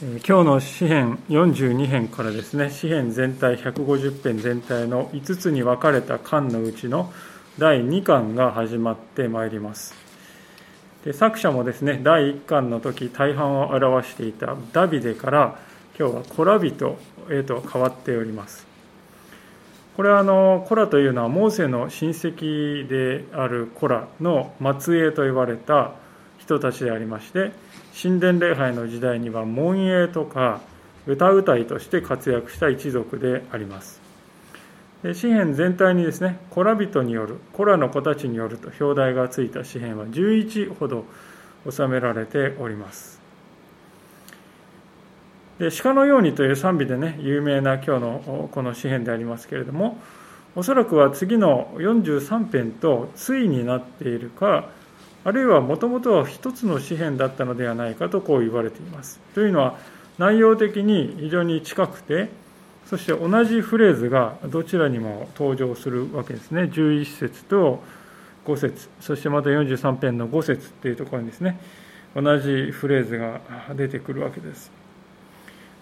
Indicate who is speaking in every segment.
Speaker 1: 今日の詩編42編からですね詩編全体150編全体の5つに分かれた巻のうちの第2巻が始まってまいります。で作者もですね第1巻の時大半を表していたダビデから今日はコラ人へと変わっております。これはあのコラというのはモーセの親戚であるコラの末裔と言われた人たちでありまして神殿礼拝の時代には門営とか歌うたいとして活躍した一族であります。詩篇全体にですねコラ人によるコラの子たちによると表題がついた詩篇は11ほど収められております。で鹿のようにという賛美でね有名な今日のこの詩篇でありますけれどもおそらくは次の43編と対になっているかあるいはもともとは一つの詩篇だったのではないかとこう言われています。というのは内容的に非常に近くてそして同じフレーズがどちらにも登場するわけですね。11節と5節。そしてまた43編の5節っていうところにですね同じフレーズが出てくるわけです。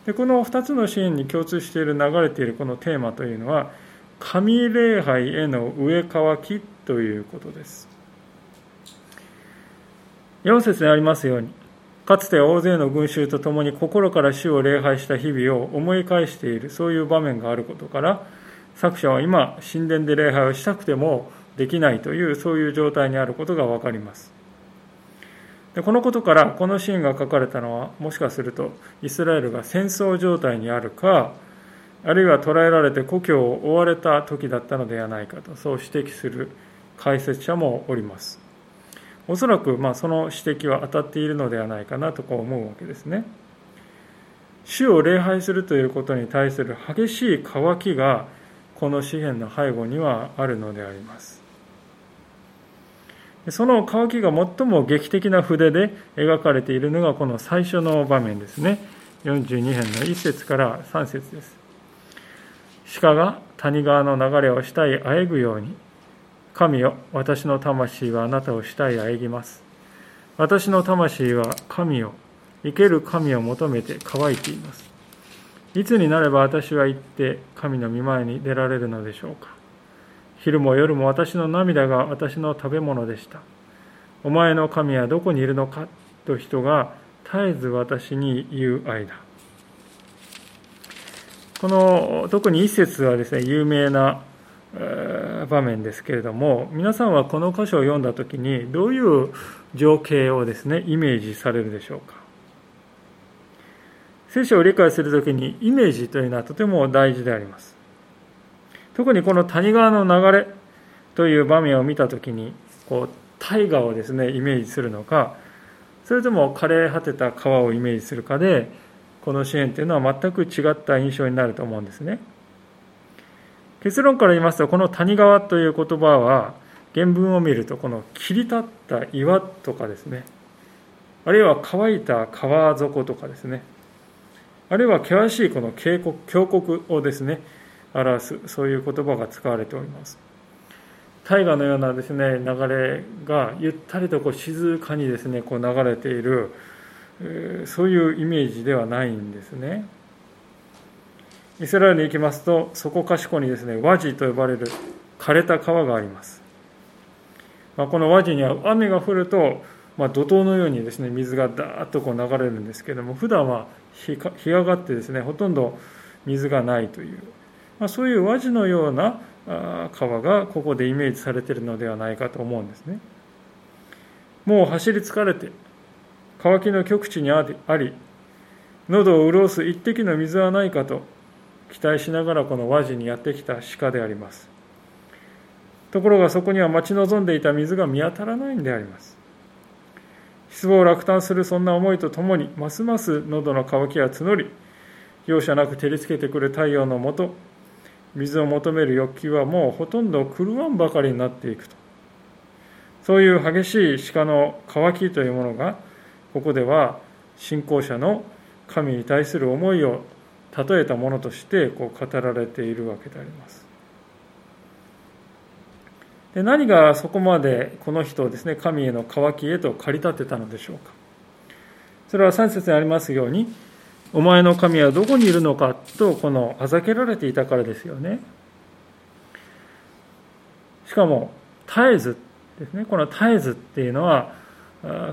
Speaker 1: でこの2つのシーンに共通している流れているこのテーマというのは神礼拝への植え替わきということです。4節にありますように、かつて大勢の群衆と共に心から主を礼拝した日々を思い返している、そういう場面があることから、作者は今、神殿で礼拝をしたくてもできないという、そういう状態にあることがわかります。でこのことから、このシーンが書かれたのは、もしかすると、イスラエルが戦争状態にあるか、あるいは捕らえられて故郷を追われた時だったのではないかと、そう指摘する解説者もおります。おそらくまあその指摘は当たっているのではないかなとこう思うわけですね。主を礼拝するということに対する激しい渇きがこの詩篇の背後にはあるのであります。その渇きが最も劇的な筆で描かれているのがこの最初の場面ですね。42編の1節から3節です。鹿が谷川の流れをしたいあえぐように神よ、私の魂はあなたをしたいあえぎます。私の魂は神を、生ける神を求めて乾いています。いつになれば私は行って神の御前に出られるのでしょうか。昼も夜も私の涙が私の食べ物でした。お前の神はどこにいるのかと人が絶えず私に言う間。この特に一節はですね、有名な場面ですけれども皆さんはこの箇所を読んだ時にどういう情景をですねイメージされるでしょうか？聖書を理解する時にイメージというのはとても大事であります特にこの谷川の流れという場面を見た時にこう大河をですねイメージするのかそれとも枯れ果てた川をイメージするかでこの支援というのは全く違った印象になると思うんですね。結論から言いますとこの谷川という言葉は原文を見るとこの切り立った岩とかですね。あるいは乾いた川底とかですね。あるいは険しいこの渓谷峡谷をですね表すそういう言葉が使われております。大河のようなですね流れがゆったりとこう静かにですねこう流れているそういうイメージではないんですね。イスラエルに行きますと、そこかしこにですね、ワジと呼ばれる枯れた川があります。まあ、このワジには雨が降ると、まあ、怒涛のようにですね、水がダーッとこう流れるんですけれども、普段は日日がってですね、ほとんど水がないという、まあ、そういうワジのような川がここでイメージされているのではないかと思うんですね。もう走り疲れて、乾きの極地にあり、喉を潤す一滴の水はないかと期待しながらこの和地にやってきた鹿であります。ところがそこには待ち望んでいた水が見当たらないんであります。失望落胆するそんな思いとともにますます喉の渇きは募り容赦なく照りつけてくる太陽のもと水を求める欲求はもうほとんど狂わんばかりになっていくと。そういう激しい鹿の渇きというものがここでは信仰者の神に対する思いを例えたものとしてこう語られているわけであります。で何がそこまでこの人をですね神への渇きへと駆り立てたのでしょうか。それは3節にありますようにお前の神はどこにいるのかとこのあざけられていたからですよねしかも絶えずですねこの絶えずっていうのは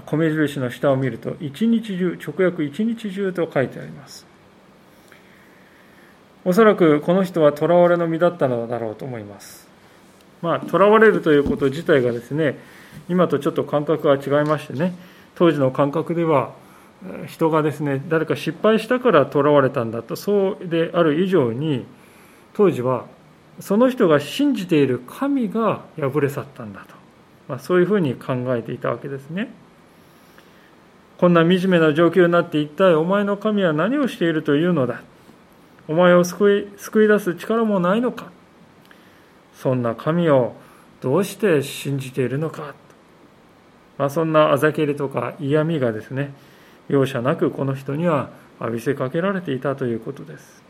Speaker 1: 米印の下を見ると一日中直訳一日中と書いてありますおそらくこの人は囚われの身だったのだろうと思います。まあ囚われるということ自体がですね今とちょっと感覚が違いましてね当時の感覚では人がですね誰か失敗したから囚われたんだとそうである以上に当時はその人が信じている神が破れ去ったんだと、まあ、そういうふうに考えていたわけですね。こんな惨めな状況になって一体お前の神は何をしているというのだお前を救い救い出す力もないのか？そんな神をどうして信じているのか、まあ、そんなあざけりとか嫌味がですね容赦なくこの人には浴びせかけられていたということです。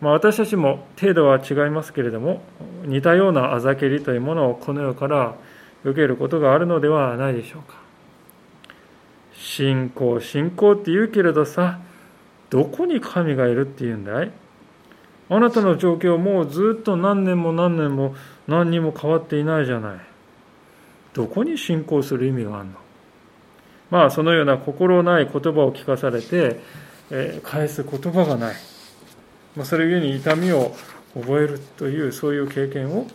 Speaker 1: まあ、私たちも程度は違いますけれども似たようなあざけりというものをこの世から受けることがあるのではないでしょうか。信仰信仰って言うけれどさどこに神がいるっていうんだい？あなたの状況もうずっと何年も何年も何にも変わっていないじゃない。どこに信仰する意味があるの？まあそのような心ない言葉を聞かされて、えー、返す言葉がない、まあ、それゆえに痛みを覚えるというそういう経験を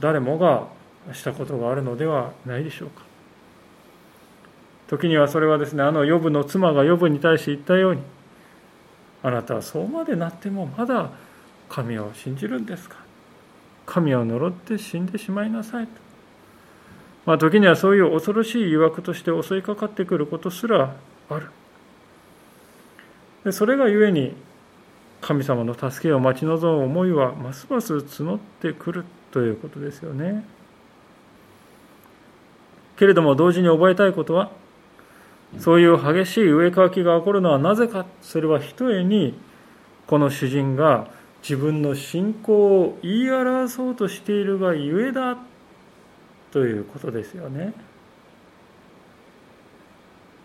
Speaker 1: 誰もがしたことがあるのではないでしょうか。時にはそれはですねあのヨブの妻がヨブに対して言ったようにあなたはそうまでなってもまだ神を信じるんですか？神を呪って死んでしまいなさいと。まあ、時にはそういう恐ろしい誘惑として襲いかかってくることすらある。でそれがゆえに神様の助けを待ち望む思いはますます募ってくるということですよね。けれども同時に覚えたいことはそういう激しい植え替きが起こるのはなぜかそれはひとえにこの主人が自分の信仰を言い表そうとしているがゆえだということですよね。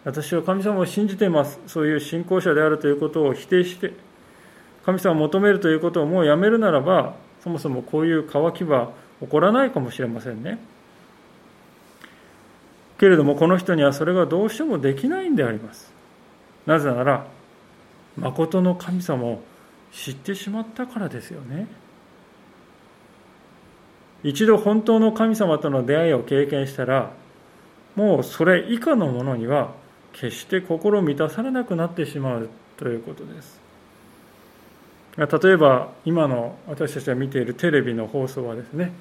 Speaker 1: 私は神様を信じています。そういう信仰者であるということを否定して、神様を求めるということをもうやめるならば、そもそもこういう渇きは起こらないかもしれませんね。けれどもこの人にはそれがどうしてもできないんであります。なぜなら、誠の神様を知ってしまったからですよね。一度本当の神様との出会いを経験したらもうそれ以下のものには決して心満たされなくなってしまうということです例えば今の私たちが見ているテレビの放送はですね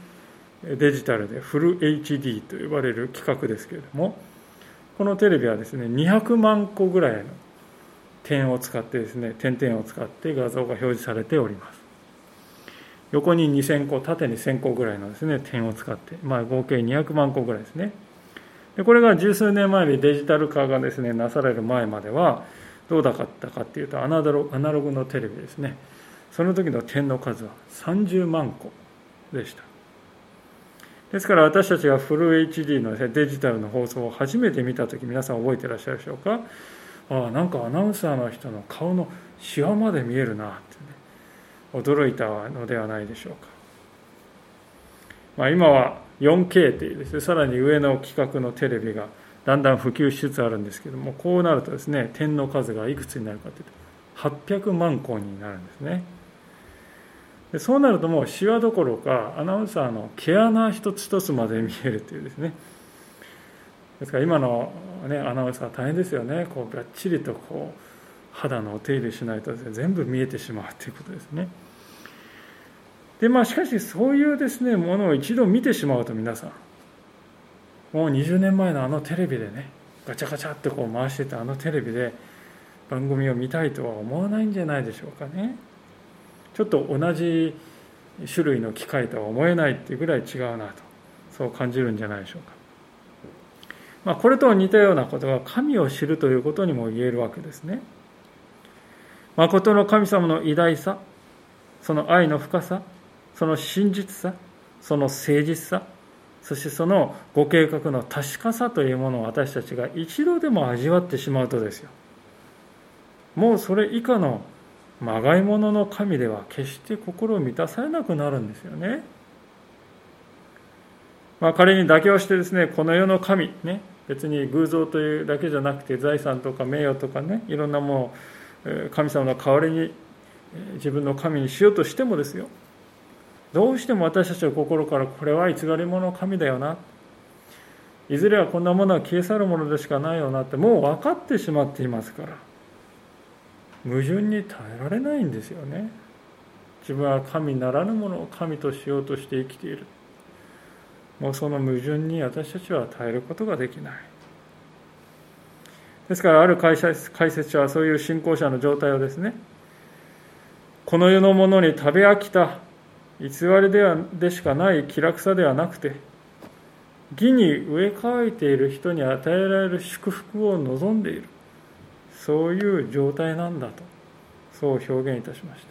Speaker 1: デジタルでフル HD と呼ばれる規格ですけれどもこのテレビはですね200万個ぐらいの点を使ってですね点々を使って画像が表示されております。横に2000個縦に1000個ぐらいのですね点を使って、まあ、合計200万個ぐらいですね。でこれが十数年前にデジタル化がですねなされる前まではどうだったかっていうとアナロアナログのテレビですね。その時の点の数は30万個でした。ですから私たちがフル HD のデジタルの放送を初めて見た時皆さん覚えてらっしゃるでしょうか？ああなんかアナウンサーの人の顔のシワまで見えるなってね。驚いたのではないでしょうか、まあ、今は 4K というですねさらに上の規格のテレビがだんだん普及しつつあるんですけどもこうなるとですね点の数がいくつになるかというと800万個になるんですね。そうなるともうシワどころかアナウンサーの毛穴一つ一つまで見えるというですね。ですから今の、ね、アナウンサー大変ですよね。こうがっちりとこう肌のお手入れしないと、ね、全部見えてしまうということですね。でまあしかしそういうですねものを一度見てしまうと皆さんもう20年前のあのテレビでねガチャガチャってこう回してたあのテレビで番組を見たいとは思わないんじゃないでしょうかね。ちょっと同じ種類の機械とは思えないっていうぐらい違うなと。そう感じるんじゃないでしょうか、まあ、これと似たようなことが神を知るということにも言えるわけですね。誠の神様の偉大さその愛の深さその真実さその誠実さそしてそのご計画の確かさというものを私たちが一度でも味わってしまうとですよ。もうそれ以下のまがいものの神では決して心を満たされなくなるんですよね。まあ、仮に妥協してですねこの世の神ね別に偶像というだけじゃなくて財産とか名誉とかねいろんなものを神様の代わりに自分の神にしようとしてもですよ。どうしても私たちは心からこれは偽り者の神だよな。いずれはこんなものは消え去るものでしかないよなってもう分かってしまっていますから。矛盾に耐えられないんですよね。自分は神ならぬものを神としようとして生きている。もうその矛盾に私たちは耐えることができない。ですからある解説者はそういう信仰者の状態をですねこの世のものに食べ飽きた偽りではでしかない気楽さではなくて義に植え替えている人に与えられる祝福を望んでいる。そういう状態なんだとそう表現いたしました。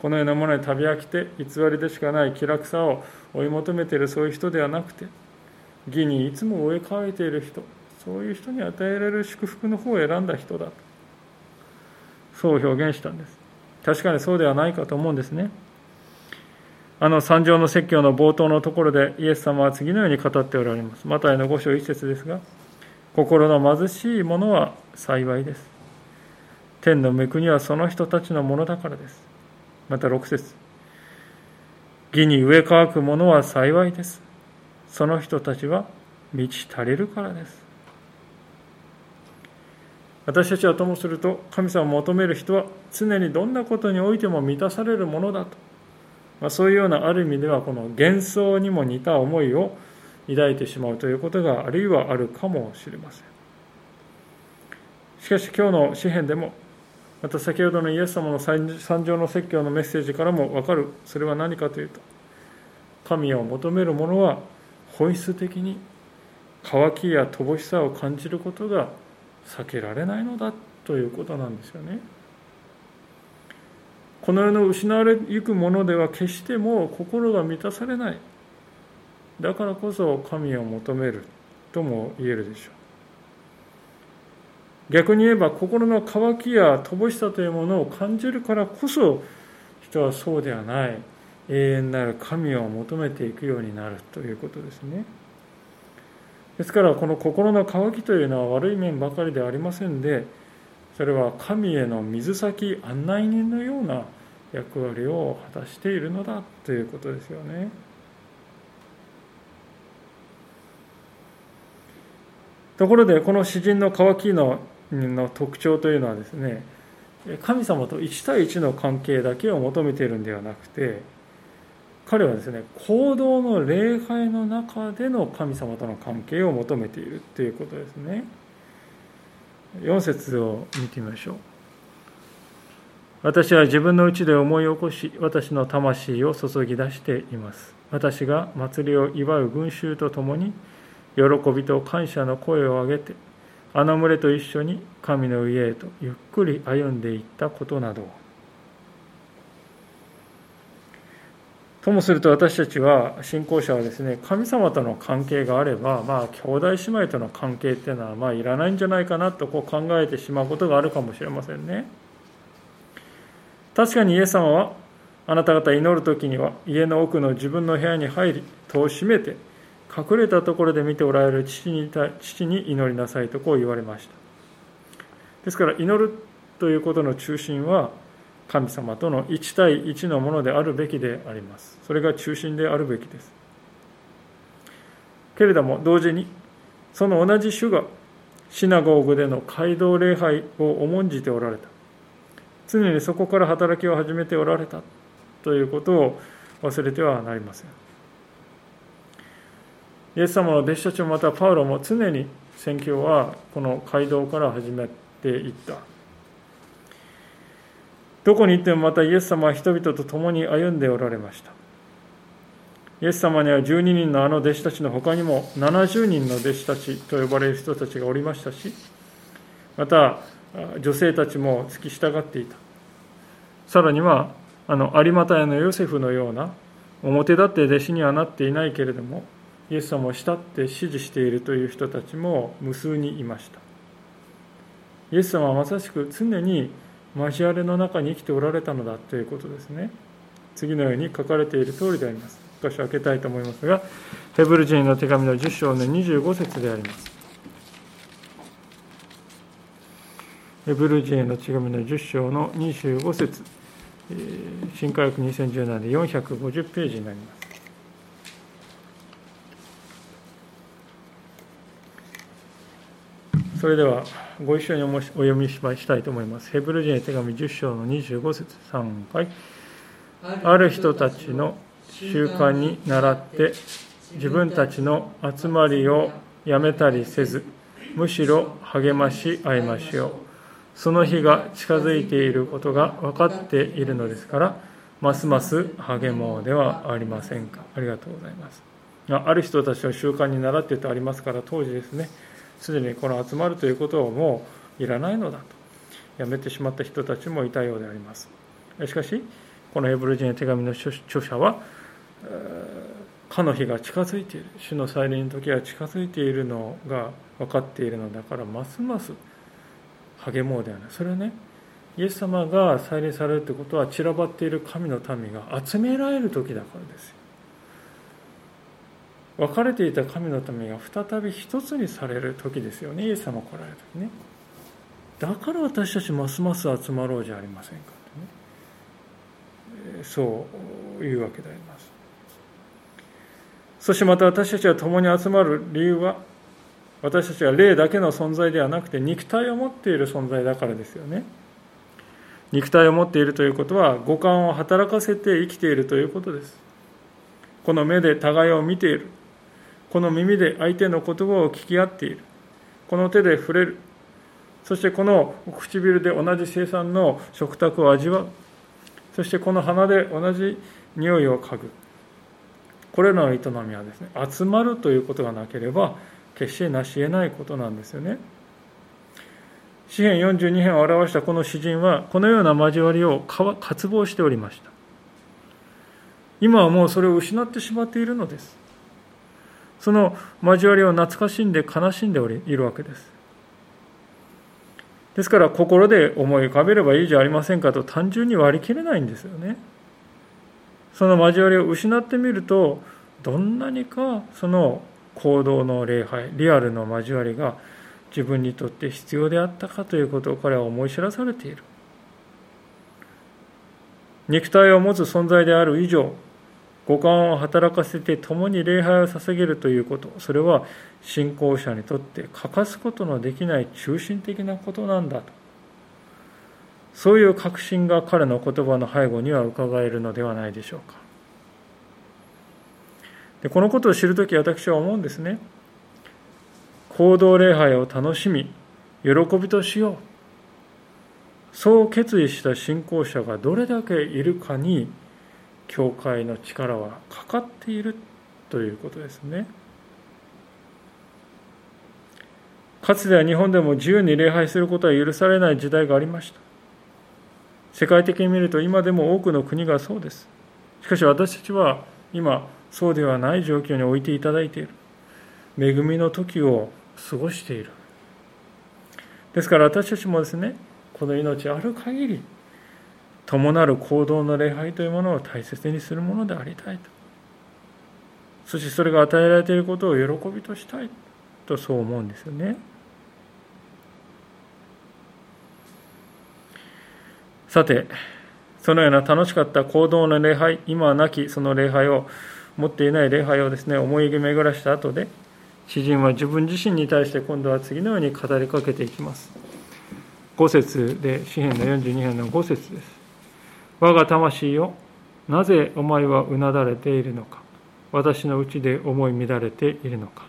Speaker 1: このようなものに食べ飽きて偽りでしかない気楽さを追い求めているそういう人ではなくて義にいつも植え替えている人そういう人に与えられる祝福の方を選んだ人だそう表現したんです。確かにそうではないかと思うんですね。あの三条の説教の冒頭のところでイエス様は次のように語っておられます。マタイの五章一節ですが心の貧しい者は幸いです。天の恵国はその人たちのものだからです。また6節。義に植え乾く者は幸いです。その人たちは満ち足りるからです。私たちはともすると神様を求める人は常にどんなことにおいても満たされるものだと、まあ、そういうようなある意味ではこの幻想にも似た思いを抱いてしまうということがあるいはあるかもしれませんしかし今日の詩篇でもまた先ほどのイエス様の三条の説教のメッセージからも分かるそれは何かというと神を求める者は本質的に渇きや乏しさを感じることが避けられないのだということなんですよね。この世の失われゆくものでは決してもう心が満たされない。だからこそ神を求めるとも言えるでしょう。逆に言えば心の渇きや乏しさというものを感じるからこそ人はそうではない永遠なる神を求めていくようになるということですね。ですからこの心の渇きというのは悪い面ばかりではありませんでそれは神への水先案内人のような役割を果たしているのだということですよね。ところでこの詩人の渇きのの特徴というのはですね神様と1対1の関係だけを求めているんではなくて彼はですね行動の礼拝の中での神様との関係を求めているということですね。4節を見てみましょう。私は自分のうちで思い起こし私の魂を注ぎ出しています。私が祭りを祝う群衆と共に喜びと感謝の声を上げてあの群れと一緒に神の家へとゆっくり歩んでいったことなど。ともすると私たちは信仰者はですね神様との関係があればまあ兄弟姉妹との関係っていうのはまあいらないんじゃないかなとこう考えてしまうことがあるかもしれませんね。確かにイエス様はあなた方祈る時には家の奥の自分の部屋に入り戸を閉めて隠れたところで見ておられる父に父に祈りなさいとこう言われましたですから祈るということの中心は神様との1対1のものであるべきであります。それが中心であるべきです。けれども同時にその同じ主がシナゴーグでの街道礼拝を重んじておられた。常にそこから働きを始めておられたということを忘れてはなりません。イエス様の弟子たちもまたパウロも常に宣教はこの街道から始めていった。どこに行ってもまたイエス様は人々と共に歩んでおられました。イエス様には12人のあの弟子たちの他にも70人の弟子たちと呼ばれる人たちがおりましたし、また女性たちも付き従っていた。さらには、あの有馬太のヨセフのような表立って弟子にはなっていないけれども、イエス様を慕って支持しているという人たちも無数にいました。イエス様はまさしく常に交わりの中に生きておられたのだということですね。次のように書かれている通りであります。箇所開けたいと思いますがヘブル人の手紙の10章の25節であります。ヘブル人への手紙の10章の25節。新科学2017で450ページになります。それではご一緒にお読みしたいと思います。ヘブル人へ手紙10章の25節3回。ある人たちの習慣に倣って自分たちの集まりをやめたりせず、むしろ励まし合いましょう。その日が近づいていることが分かっているのですから、ますます励もうではありませんか。ありがとうございます。ある人たちの習慣に倣ってとありますから、当時ですね、すでにこの集まるということをもういらないのだと。やめてしまった人たちもいたようであります。しかしこのヘブル人の手紙の著者はかの日が近づいている主の再臨の時が近づいているのが分かっているのだからますます励もうではない。それはねイエス様が再臨されるということは散らばっている神の民が集められる時だからですよ。別れていた神の民が再び一つにされる時ですよね。イエス様来られる時ね。だから私たちますます集まろうじゃありませんかとね。そういうわけであります。そしてまた私たちが共に集まる理由は私たちが霊だけの存在ではなくて肉体を持っている存在だからですよね。肉体を持っているということは五感を働かせて生きているということです。この目で互いを見ている。この耳で相手の言葉を聞き合っている。この手で触れる。そしてこの唇で同じ生産の食卓を味わう。そしてこの鼻で同じ匂いを嗅ぐ。これらの営みはですね集まるということがなければ決して成し得ないことなんですよね。詩篇42編を表したこの詩人はこのような交わりを渇望しておりました。今はもうそれを失ってしまっているのです。その交わりを懐かしんで悲しんでおりいるわけです。ですから心で思い浮かべればいいじゃありませんかと単純に割り切れないんですよね。その交わりを失ってみるとどんなにかその行動の礼拝リアルの交わりが自分にとって必要であったかということを彼は思い知らされている肉体を持つ存在である以上五感を働かせて共に礼拝を捧げるということ。それは信仰者にとって欠かすことのできない中心的なことなんだと。そういう確信が彼の言葉の背後には伺えるのではないでしょうか。でこのことを知るとき私は思うんですね。行動礼拝を楽しみ喜びとしよう。そう決意した信仰者がどれだけいるかに教会の力はかかっているということですね。かつては日本でも自由に礼拝することは許されない時代がありました。世界的に見ると今でも多くの国がそうです。しかし私たちは今そうではない状況に置いていただいている。恵みの時を過ごしている。ですから私たちもですね、この命ある限り伴る行動の礼拝というものを大切にするものでありたいと。そしてそれが与えられていることを喜びとしたいとそう思うんですよね。さてそのような楽しかった行動の礼拝今はなきその礼拝を持っていない礼拝をですね思い巡らした後で詩人は自分自身に対して今度は次のように語りかけていきます。5節で詩篇の42編の5節です。我が魂よなぜお前はうなだれているのか私のうちで思い乱れているのか。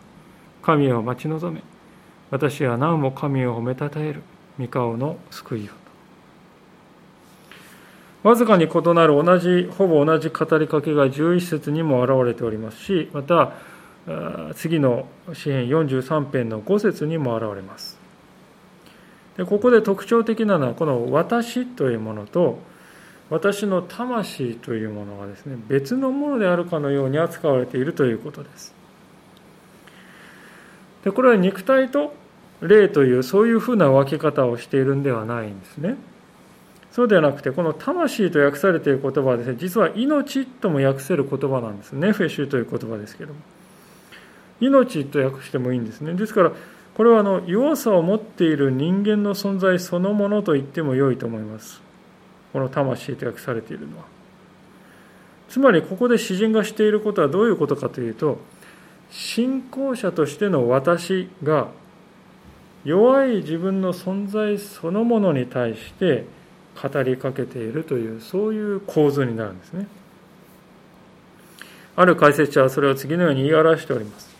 Speaker 1: 神を待ち望め。私はなおも神を褒めたたえる。御顔の救いよわずかに異なる同じほぼ同じ語りかけが11節にも現れておりますしまた次の詩篇43編の5節にも現れます。でここで特徴的なのはこの「私」というものと私の魂というものがですね別のものであるかのように扱われているということですでこれは肉体と霊というそういうふうな分け方をしているんではないんですね。そうではなくて、この魂と訳されている言葉はですね、実は命とも訳せる言葉なんです。ネフェシュという言葉ですけども。命と訳してもいいんですね。ですから、これはあの弱さを持っている人間の存在そのものと言っても良いと思います。この魂と訳されているのは。つまりここで詩人がしていることはどういうことかというと、信仰者としての私が弱い自分の存在そのものに対して語りかけているというそういう構図になるんですね。ある解説者はそれを次のように言い表しております。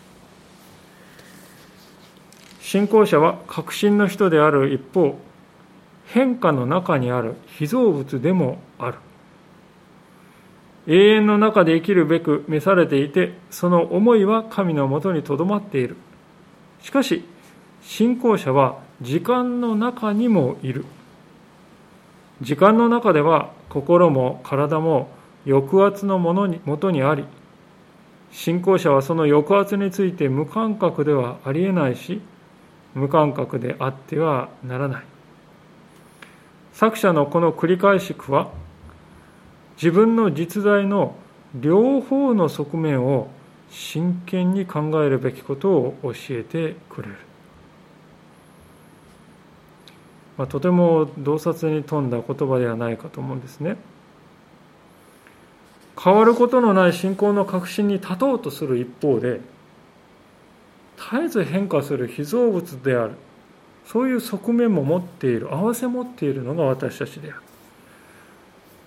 Speaker 1: 信仰者は確信の人である一方、変化の中にある被造物でもある。永遠の中で生きるべく召されていて、その思いは神のもとにとどまっている。しかし、信仰者は時間の中にもいる。時間の中では心も体も抑圧のものにもとにあり、信仰者はその抑圧について無感覚ではありえないし、無感覚であってはならない。作者のこの繰り返し句は、自分の実在の両方の側面を真剣に考えるべきことを教えてくれる。まあ、とても洞察に富んだ言葉ではないかと思うんですね。変わることのない信仰の確信に立とうとする一方で、絶えず変化する被造物である。そういう側面も持っている、合わせ持っているのが私たちである。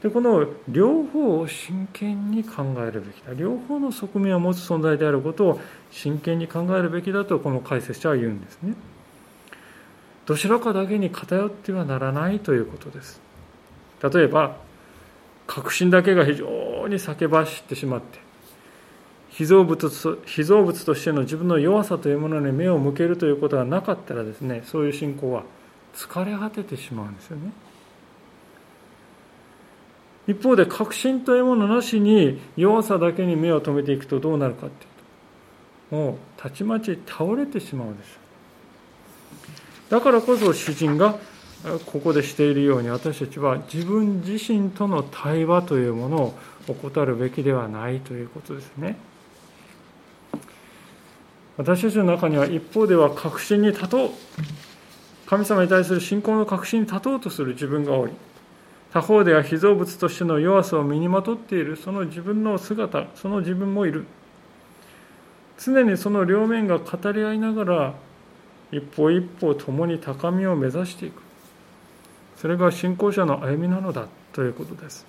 Speaker 1: でこの両方を真剣に考えるべきだ。両方の側面を持つ存在であることを真剣に考えるべきだとこの解説者は言うんですね。どちらかだけに偏ってはならないということです。例えば確信だけが非常に叫ばしてしまって被造物と被造物としての自分の弱さというものに目を向けるということがなかったらですねそういう信仰は疲れ果ててしまうんですよね。一方で確信というものなしに弱さだけに目を留めていくとどうなるかっていうともうたちまち倒れてしまうんでしょうだからこそ詩人がここでしているように私たちは自分自身との対話というものを怠るべきではないということですね。私たちの中には一方では確信に立とう。神様に対する信仰の確信に立とうとする自分がおり他方では被造物としての弱さを身にまとっている。その自分の姿その自分もいる。常にその両面が語り合いながら一歩一歩共に高みを目指していく。それが信仰者の歩みなのだということです。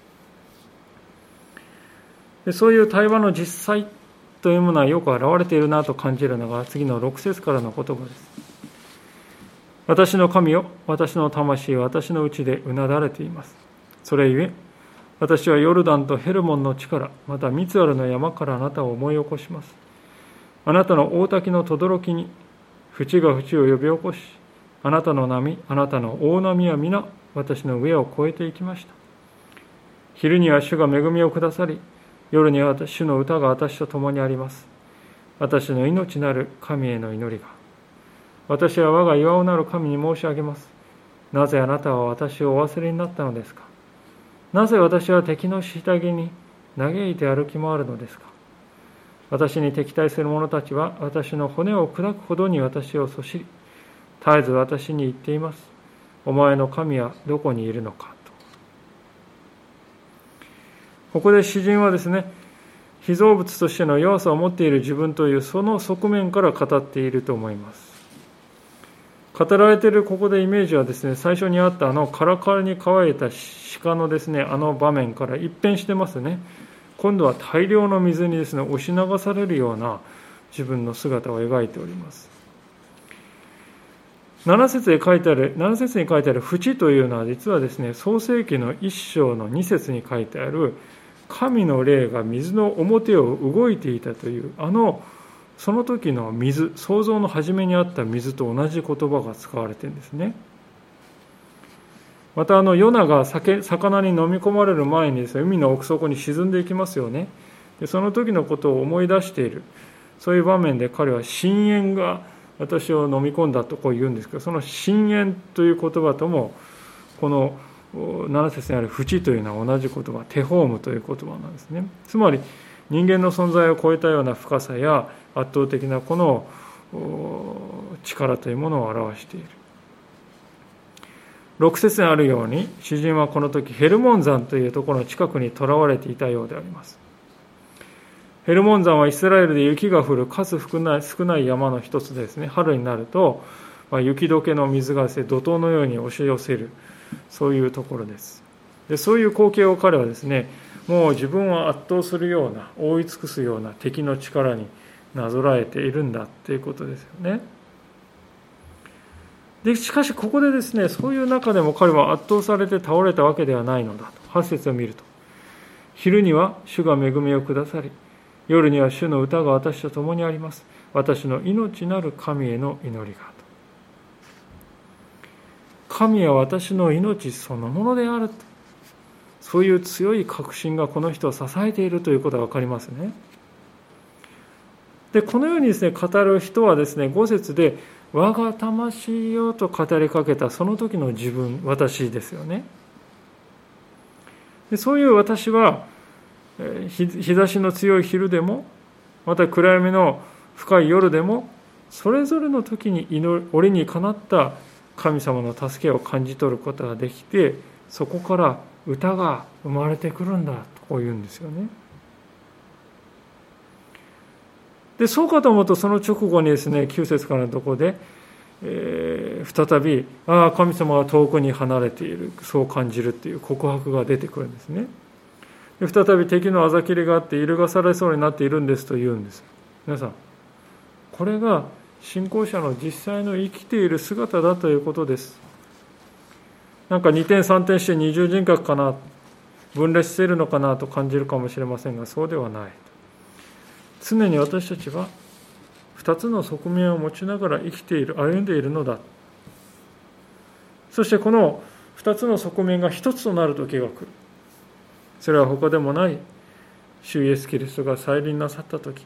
Speaker 1: でそういう対話の実際というものはよく表れているなと感じるのが次の6節からの言葉です。私の神よ私の魂私のうちでうなだれています。それゆえ私はヨルダンとヘルモンの地からまたミツアルの山からあなたを思い起こします。あなたの大滝の轟に淵が淵を呼び起こしあなたの波あなたの大波は皆私の上を越えていきました。昼には主が恵みをくださり夜には主の歌が私と共にあります。私の命なる神への祈りが。私は我が岩尾なる神に申し上げます。なぜあなたは私をお忘れになったのですか？なぜ私は敵の下着に嘆いて歩き回るのですか？私に敵対する者たちは私の骨を砕くほどに私をそしり絶えず私に言っています。お前の神はどこにいるのかとここで詩人はですね被造物としての弱さを持っている自分というその側面から語っていると思います。語られているここでイメージはですね最初にあったあのカラカラに乾いた鹿のですねあの場面から一変してますね。今度は大量の水にですね押し流されるような自分の姿を描いております。7節に書いてある7節に書いてある淵というのは実はですね創世紀の1章の2節に書いてある神の霊が水の表を動いていたというあのその時の水想像の初めにあった水と同じ言葉が使われてるんですね。またあのヨナが魚に飲み込まれる前にですね海の奥底に沈んでいきますよね。でその時のことを思い出している。そういう場面で彼は深淵が私を飲み込んだとこう言うんですけどその深淵という言葉ともこの7節にある淵というのは同じ言葉テホームという言葉なんですね。つまり人間の存在を超えたような深さや圧倒的なこの力というものを表している。6節にあるように詩人はこの時ヘルモン山というところの近くにとらわれていたようであります。ヘルモン山はイスラエルで雪が降る数少ない少ない山の一つですね。春になると、雪解けの水がせ怒涛のように押し寄せる。そういうところです。でそういう光景を彼はですねもう自分を圧倒するような覆い尽くすような敵の力になぞらえているんだっていうことですよね。でしかしここでですねそういう中でも彼は圧倒されて倒れたわけではないのだと8節を見ると。昼には主が恵みをくださり夜には主の歌が私と共にあります。私の命なる神への祈りが。神は私の命そのものであるそういう強い確信がこの人を支えているということが分かりますね。でこのようにですね語る人はですね5節で我が魂よと語りかけたその時の自分私ですよね。でそういう私は日差しの強い昼でもまた暗闇の深い夜でもそれぞれの時に祈りにかなった神様の助けを感じ取ることができてそこから歌が生まれてくるんだとこう言うんですよね。でそうかと思うとその直後にですね9節からのところで、えー、再び「ああ神様は遠くに離れているそう感じる」っていう告白が出てくるんですねで再び敵のあざきりがあって揺るがされそうになっているんですと言うんです皆さんこれが信仰者の実際の生きている姿だということです。なんか二転三転して二重人格かな分裂しているのかなと感じるかもしれませんがそうではない。常に私たちは2つの側面を持ちながら生きている歩んでいるのだ。そしてこの2つの側面が1つとなる時が来る。それは他でもない。主イエス・キリストが再臨なさった時。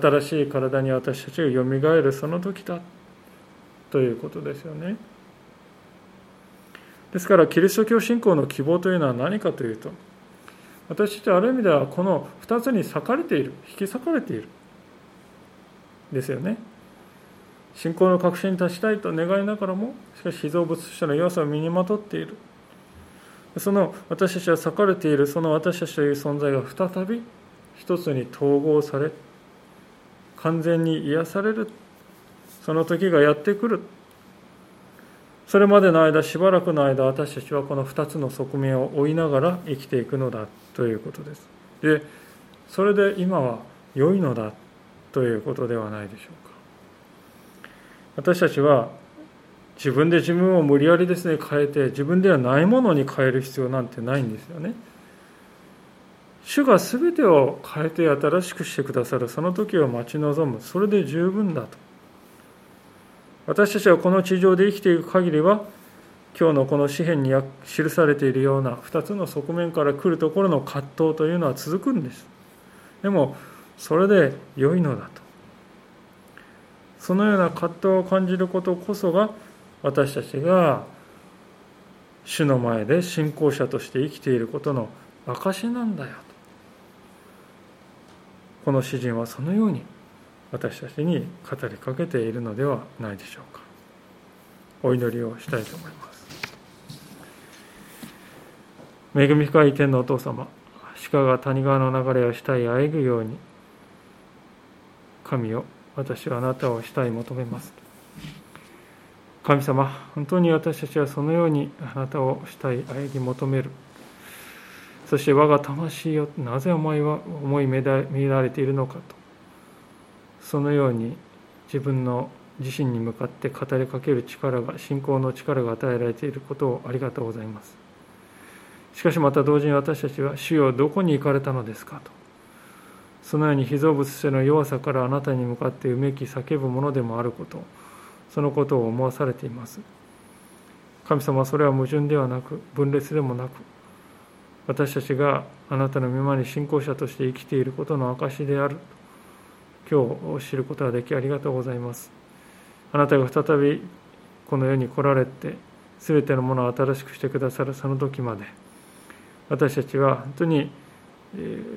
Speaker 1: 新しい体に私たちがよみがえるその時だ。ということですよね。ですからキリスト教信仰の希望というのは何かというと私たちはある意味ではこの2つに裂かれている引き裂かれている。ですよね。信仰の確信に達したいと願いながらもしかし被造物としての要素を身にまとっている。その私たちは裂かれているその私たちという存在が再び一つに統合され完全に癒される。その時がやってくる。それまでの間しばらくの間私たちはこの2つの側面を追いながら生きていくのだということです。でそれで今は良いのだということではないでしょうか。私たちは自分で自分を無理やりですね変えて自分ではないものに変える必要なんてないんですよね。主が全てを変えて新しくしてくださるその時を待ち望む。それで十分だと。私たちはこの地上で生きていく限りは今日のこの詩篇に記されているような2つの側面から来るところの葛藤というのは続くんです。でもそれで良いのだと。そのような葛藤を感じることこそが私たちが主の前で信仰者として生きていることの証なんだよと。この詩人はそのように私たちに語りかけているのではないでしょうか。お祈りをしたいと思います。恵み深い天のお父様鹿が谷川の流れを下へあえぐように神よ私はあなたを下へ求めます。神様本当に私たちはそのようにあなたを下へあえぎ求める。そして我が魂よなぜお前は思い乱れているのかと。そのように自分の自身に向かって語りかける力が信仰の力が与えられていることをありがとうございます。しかしまた同時に私たちは主よどこに行かれたのですかと。そのように被造物としての弱さからあなたに向かってうめき叫ぶものでもあることそのことを思わされています。神様はそれは矛盾ではなく分裂でもなく私たちがあなたの御前に信仰者として生きていることの証である。今日知ることができありがとうございます。あなたが再びこの世に来られて全てのものを新しくしてくださる。その時まで私たちは本当に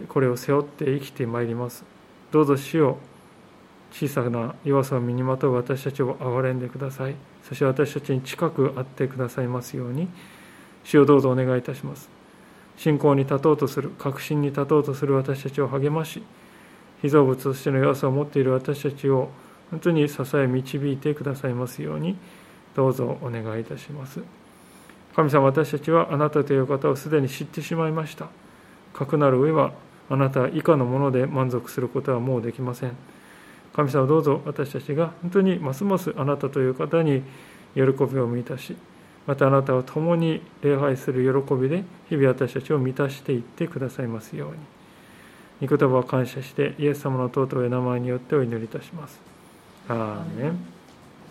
Speaker 1: これを背負って生きてまいります。どうぞ死を小さな弱さを身にまとう。私たちを憐れんでください。そして私たちに近くあってくださいますように主をどうぞお願いいたします。信仰に立とうとする確信に立とうとする私たちを励まし被造物としての弱さを持っている私たちを本当に支え導いてくださいますようにどうぞお願いいたします。神様私たちはあなたという方をすでに知ってしまいました。かくなる上はあなた以下のもので満足することはもうできません。神様どうぞ私たちが本当にますますあなたという方に喜びを満たしまたあなたを共に礼拝する喜びで日々私たちを満たしていってくださいますように御言葉を感謝してイエス様の尊い名前によってお祈りいたします。アーメン